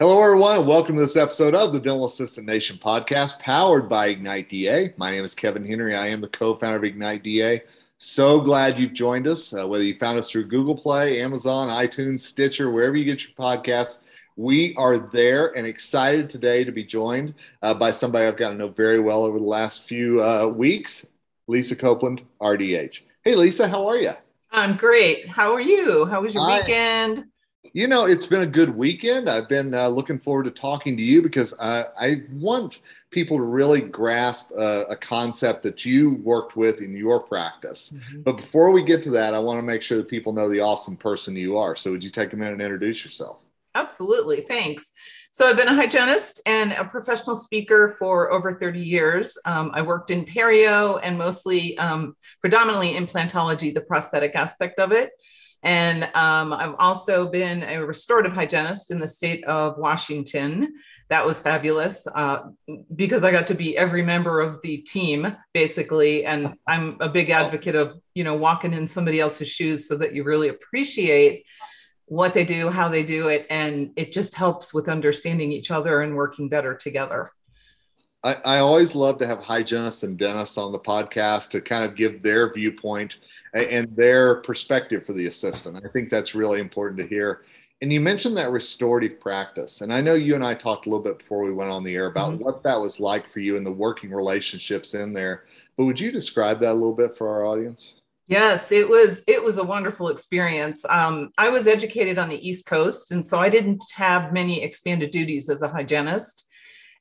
Hello, everyone, and welcome to this episode of the Dental Assistant Nation podcast powered by Ignite DA. My name is Kevin Henry. I am the co founder of Ignite DA. So glad you've joined us, uh, whether you found us through Google Play, Amazon, iTunes, Stitcher, wherever you get your podcasts. We are there and excited today to be joined uh, by somebody I've gotten to know very well over the last few uh, weeks, Lisa Copeland, RDH. Hey, Lisa, how are you? I'm great. How are you? How was your weekend? You know, it's been a good weekend. I've been uh, looking forward to talking to you because I, I want people to really grasp a, a, concept that you worked with in your practice. Mm-hmm. But before we get to that, I want to make sure that people know the awesome person you are. So, would you take a minute and introduce yourself? Absolutely. Thanks. So, I've been a hygienist and a professional speaker for over 30 years. Um, I worked in perio and mostly, um, predominantly implantology, the prosthetic aspect of it. And um, I've also been a restorative hygienist in the state of Washington. That was fabulous uh, because I got to be every member of the team, basically. And I'm a big advocate of, you know, walking in somebody else's shoes so that you really appreciate what they do, how they do it. And it just helps with understanding each other and working better together. I, I always love to have hygienists and dentists on the podcast to kind of give their viewpoint and their perspective for the assistant. I think that's really important to hear. And you mentioned that restorative practice. And I know you and I talked a little bit before we went on the air about mm-hmm. what that was like for you and the working relationships in there. But would you describe that a little bit for our audience? Yes, it was it was a wonderful experience. Um, I was educated on the East Coast, and so I didn't have many expanded duties as a hygienist.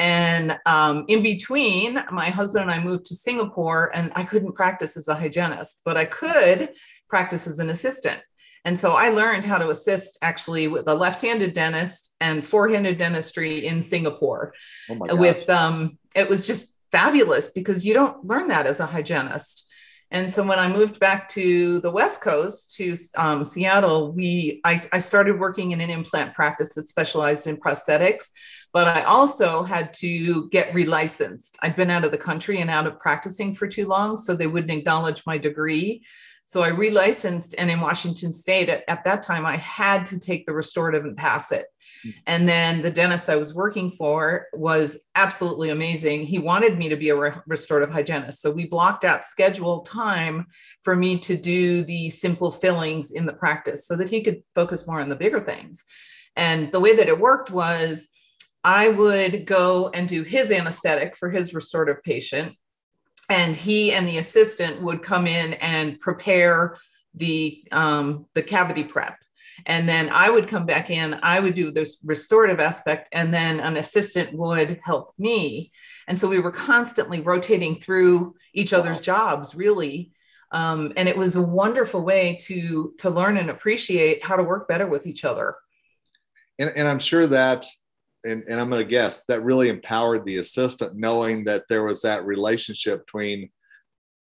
And um, in between, my husband and I moved to Singapore, and I couldn't practice as a hygienist, but I could practice as an assistant. And so I learned how to assist actually with a left-handed dentist and four-handed dentistry in Singapore. Oh with um, it was just fabulous because you don't learn that as a hygienist. And so when I moved back to the West Coast to um, Seattle, we I, I started working in an implant practice that specialized in prosthetics but I also had to get relicensed. I'd been out of the country and out of practicing for too long, so they wouldn't acknowledge my degree. So I relicensed, and in Washington State at, at that time, I had to take the restorative and pass it. Hmm. And then the dentist I was working for was absolutely amazing. He wanted me to be a re- restorative hygienist. So we blocked out scheduled time for me to do the simple fillings in the practice so that he could focus more on the bigger things. And the way that it worked was I would go and do his anesthetic for his restorative patient. And he and the assistant would come in and prepare the um, the cavity prep. And then I would come back in, I would do this restorative aspect, and then an assistant would help me. And so we were constantly rotating through each other's jobs, really. Um, and it was a wonderful way to to learn and appreciate how to work better with each other. And, and I'm sure that and, and I'm going to guess that really empowered the assistant, knowing that there was that relationship between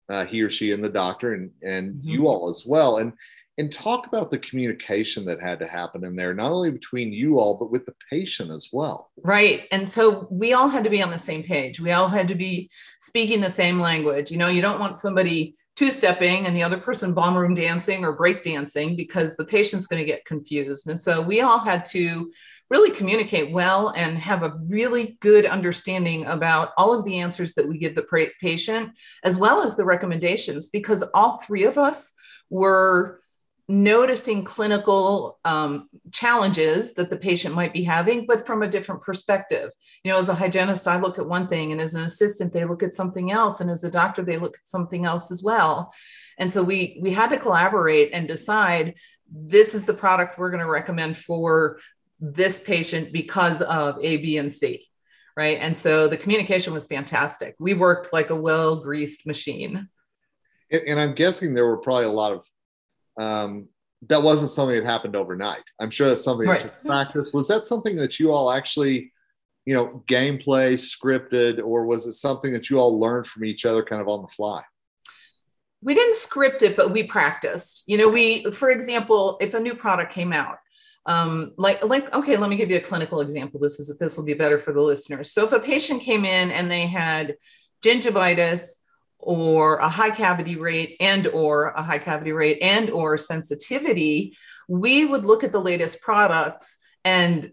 uh, he or she and the doctor, and and mm-hmm. you all as well. And and talk about the communication that had to happen in there, not only between you all, but with the patient as well. Right. And so we all had to be on the same page. We all had to be speaking the same language. You know, you don't want somebody two stepping and the other person ballroom dancing or break dancing because the patient's going to get confused. And so we all had to really communicate well and have a really good understanding about all of the answers that we give the patient, as well as the recommendations, because all three of us were noticing clinical um, challenges that the patient might be having, but from a different perspective. You know, as a hygienist, I look at one thing, and as an assistant, they look at something else, and as a doctor, they look at something else as well. And so we we had to collaborate and decide this is the product we're going to recommend for this patient because of A, B, and C. Right. And so the communication was fantastic. We worked like a well greased machine. And, and, I'm guessing there were probably a lot of, um, that wasn't something that happened overnight. I'm sure that's something right. that practice. Was that something that you all actually, you know, gameplay scripted, or was it something that you all learned from each other kind of on the fly? We didn't script it, but we practiced. You know, we, for example, if a new product came out, um, like like okay let me give you a clinical example this is this will be better for the listeners so if a patient came in and they had gingivitis or a high cavity rate and or a high cavity rate and or sensitivity we would look at the latest products and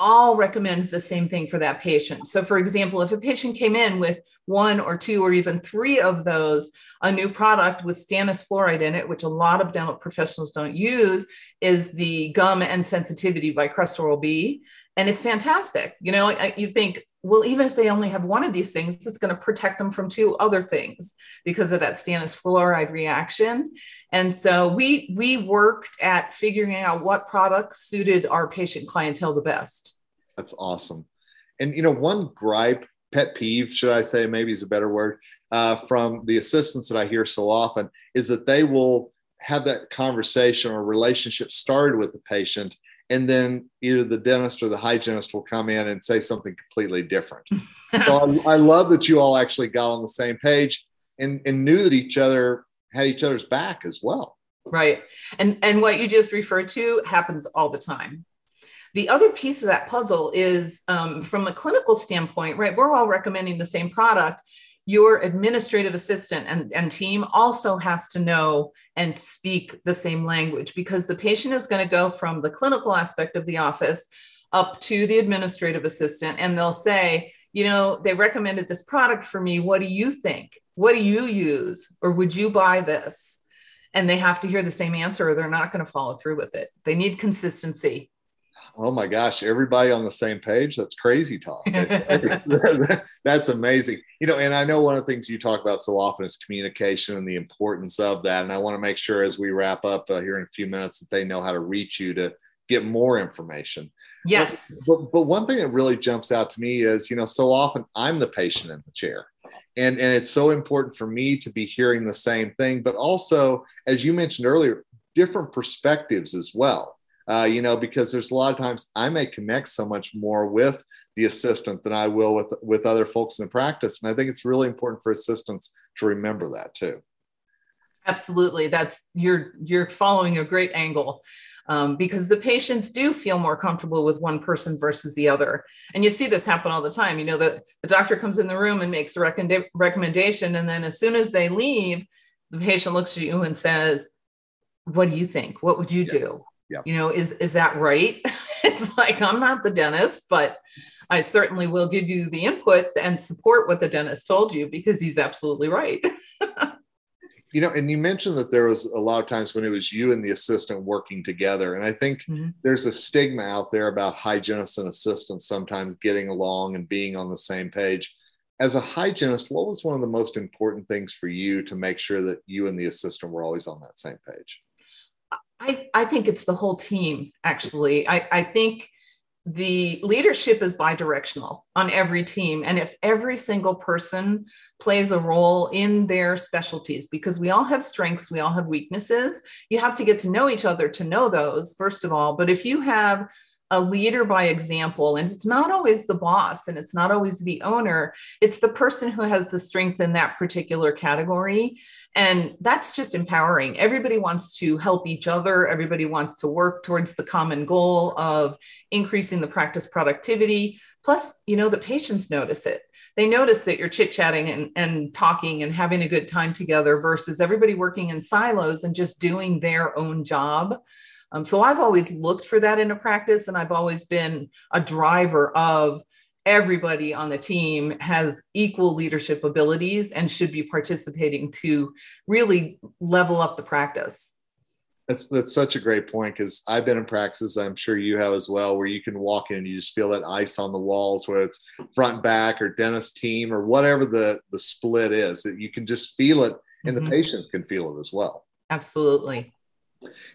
all recommend the same thing for that patient. So, for example, if a patient came in with one or two or even three of those, a new product with stannous fluoride in it, which a lot of dental professionals don't use, is the gum and sensitivity by Crest Oral-B. And it's fantastic. You know, you think, well, even if they only have one of these things, it's going to protect them from two other things because of that stannous fluoride reaction. And so we we worked at figuring out what products suited our patient clientele the best. That's awesome. And you know, one gripe, pet peeve, should I say, maybe is a better word, uh, from the assistants that I hear so often is that they will have that conversation or relationship started with the patient and then either the dentist or the hygienist will come in and say something completely different. so I, I, love that you all actually got on the same page and, and knew that each other had each other's back as well. Right. And and what you just referred to happens all the time. The other piece of that puzzle is um, from a clinical standpoint, right? We're all recommending the same product your administrative assistant and, and team also has to know and speak the same language because the patient is going to go from the clinical aspect of the office up to the administrative assistant and they'll say, you know, they recommended this product for me. What do you think? What do you use? Or would you buy this? And they have to hear the same answer or they're not going to follow through with it. They need consistency. Oh my gosh, everybody on the same page. That's crazy talk. That's amazing. You know, and I know one of the things you talk about so often is communication and the importance of that. And I want to make sure as we wrap up uh, here in a few minutes that they know how to reach you to get more information. Yes. But, but, but one thing that really jumps out to me is, you know, so often I'm the patient in the chair. And, and it's so important for me to be hearing the same thing, but also, as you mentioned earlier, different perspectives as well uh, you know, because there's a lot of times I may connect so much more with the assistant than I will with with other folks in the practice, and I think it's really important for assistants to remember that too. Absolutely, that's you're you're following a great angle. Um, because the patients do feel more comfortable with one person versus the other. And you see this happen all the time. You know, the, the doctor comes in the room and makes a recommend- recommendation. And then as soon as they leave, the patient looks at you and says, What do you think? What would you yeah. do? Yeah. You know, is is that right? it's like I'm not the dentist, but I certainly will give you the input and support what the dentist told you because he's absolutely right. you know, and you mentioned that there was a lot of times when it was you and the assistant working together. And I think mm-hmm. there's a stigma out there about hygienists and assistants sometimes getting along and being on the same page. As a hygienist, what was one of the most important things for you to make sure that you and the assistant were always on that same page? I, I think it's the whole team, actually. I, I think the leadership is bidirectional on every team. And if every single person plays a role in their specialties, because we all have strengths, we all have weaknesses, you have to get to know each other to know those, first of all. But if you have a leader by example. And it's not always the boss and it's not always the owner, it's the person who has the strength in that particular category. And that's just empowering. Everybody wants to help each other, everybody wants to work towards the common goal of increasing the practice productivity. Plus, you know, the patients notice it. They notice that you're chit chatting and, and talking and having a good time together versus everybody working in silos and just doing their own job. Um, so I've always looked for that in a practice, and I've always been a driver of everybody on the team has equal leadership abilities and should be participating to really level up the practice. That's that's such a great point because I've been in practices, I'm sure you have as well, where you can walk in and you just feel that ice on the walls, whether it's front and back or dentist team or whatever the the split is, that you can just feel it, and mm-hmm. the patients can feel it as well. Absolutely.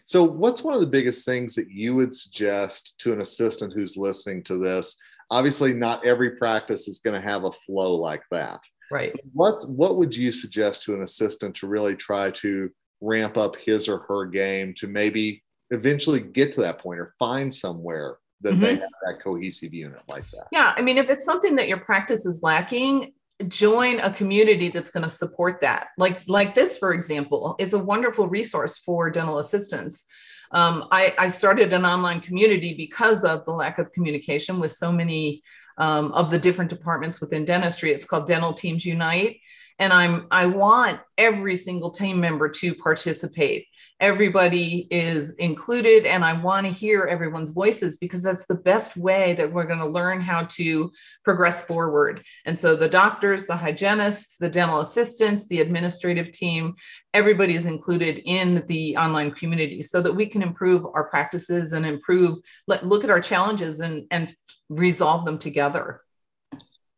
So, what's one of the biggest things that you would suggest to an assistant who's listening to this? Obviously, not every practice is going to have a flow like that. Right. What's what would you suggest to an assistant to really try to ramp up his or her game to maybe eventually get to that point or find somewhere that mm-hmm. they have that cohesive unit like that? Yeah, I mean, if it's something that your practice is lacking, join a community that's going to support that. Like like this for example is a wonderful resource for dental assistants. Um, I, I, started an online community because of the lack of communication with so many um, of the different departments within dentistry. It's called dental teams unite and i'm i want every single team member to participate. Everybody is included and i want to hear everyone's voices because that's the best way that we're going to learn how to progress forward. And so the doctors the hygienists the dental assistants the administrative team everybody is included in the online community so that we can improve our practices and improve let, look at our challenges and and resolve them together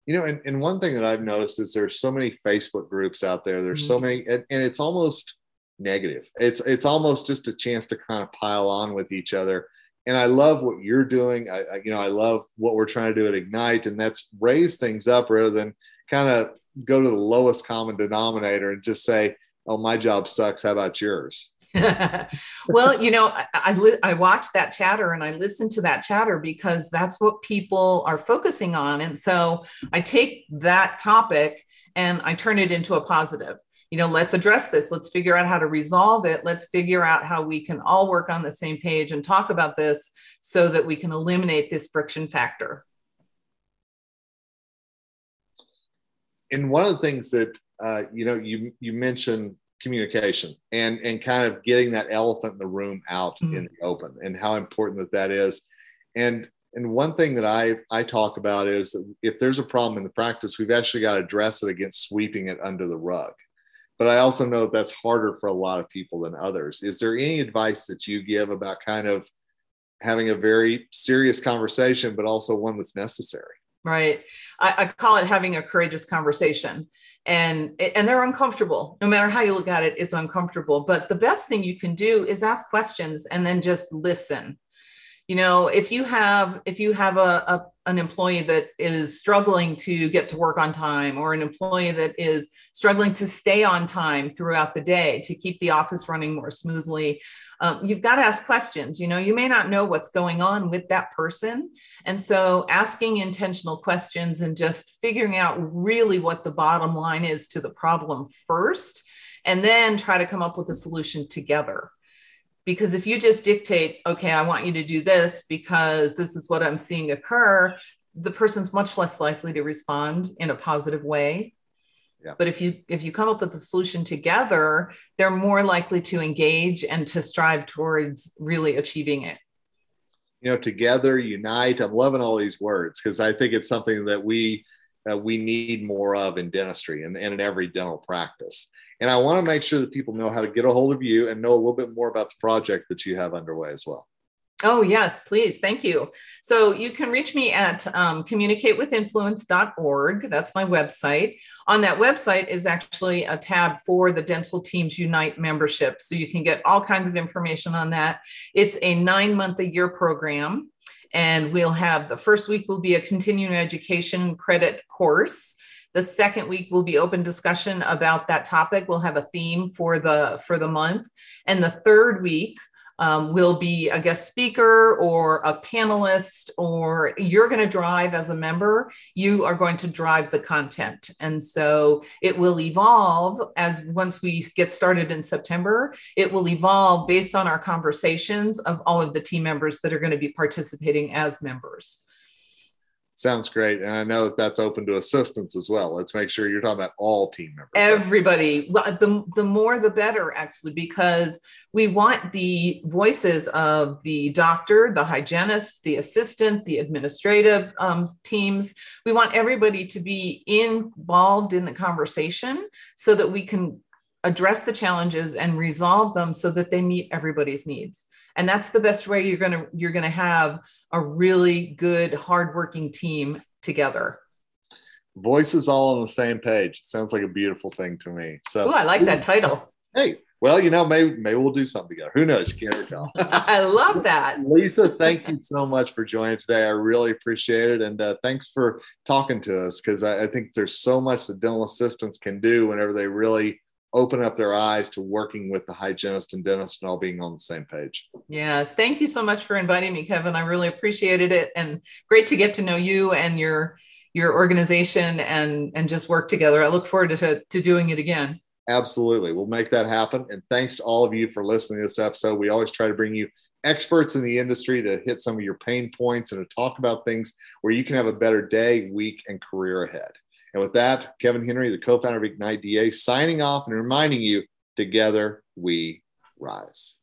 you know and, and one thing that i've noticed is there's so many facebook groups out there there's mm-hmm. so many and, and it's almost negative. It's it's almost just a chance to kind of pile on with each other. And I love what you're doing. I, I, you know I love what we're trying to do at Ignite, and that's raise things up rather than kind of go to the lowest common denominator and just say, "Oh, my job sucks. How about yours?" well, you know, I, I, I watch that chatter and I listen to that chatter because that's what people are focusing on. And so I take that topic and I turn it into a positive you know, let's address this. Let's figure out how to resolve it. Let's figure out how we can all work on the same page and talk about this so that we can eliminate this friction factor. And one of the things that uh, you know, you you mentioned communication and and kind of getting that elephant in the room out mm-hmm. in the open and how important that that is. And and one thing that I I talk about is if there's a problem in the practice, we've actually got to address it against sweeping it under the rug but I also know that that's harder for a lot of people than others. Is there any advice that you give about kind of having a very serious conversation, but also one that's necessary? Right. I, I call it having a courageous conversation. And, and they're uncomfortable. No matter how you look at it, it's uncomfortable. But the best thing you can do is ask questions and then just listen you know if you have if you have a, a, an employee that is struggling to get to work on time or an employee that is struggling to stay on time throughout the day to keep the office running more smoothly um, you've got to ask questions you know you may not know what's going on with that person. And so asking intentional questions and just figuring out really what the bottom line is to the problem first and then try to come up with a solution together. Because if you just dictate okay i want you to do this because this is what i'm seeing occur the person's much less likely to respond in a positive way yeah. but if you if you come up with a solution together they're more likely to engage and to strive towards really achieving it you know together unite i'm loving all these words because i think it's something that we uh, we need more of in dentistry and, and in every dental practice and I want to make sure that people know how to get a hold of you and know a little bit more about the project that you have underway as well. Oh, yes, please. Thank you. So you can reach me at um, communicatewithinfluence.org. That's my website. On that website is actually a tab for the Dental Teams Unite membership. So you can get all kinds of information on that. It's a nine month a year program. And we'll have the first week will be a continuing education credit course. The second week will be open discussion about that topic. We'll have a theme for the for the month, and the third week um, will be a guest speaker or a panelist, or you're going to drive as a member. You are going to drive the content. And so it will evolve as once we get started in September, it will evolve based on our conversations of all of the team members that are going to be participating as members. Sounds great. And I know that that's open to assistants as well. Let's make sure you're talking about all team members. Everybody. The, the more the better, actually, because we want the voices of the doctor, the hygienist, the assistant, the administrative um, teams. We want everybody to be involved in the conversation so that we can address the challenges and resolve them so that they meet everybody's needs and that's the best way you're going to you're going to have a really good hardworking team together. Voices all on the same page. Sounds like a beautiful thing to me. So Ooh, i like that title. Hey well you know maybe maybe we'll do something together. Who knows? You can't ever tell. I love that. Lisa thank you so much for joining today. I really appreciate it. And uh, thanks for talking to us because I, I think there's so much that dental assistants can do whenever they really open up their eyes to working with the hygienist and dentist and all being on the same page. Yes. Thank you so much for inviting me, Kevin. I really appreciated it and great to get to know you and your your organization and and just work together. I look forward to, to doing it again. Absolutely. We'll make that happen. And thanks to all of you for listening to this episode. We always try to bring you experts in the industry to hit some of your pain points and to talk about things where you can have a better day, week, and career ahead. And with that, Kevin Henry, the co founder of Ignite DA, signing off and reminding you together we rise.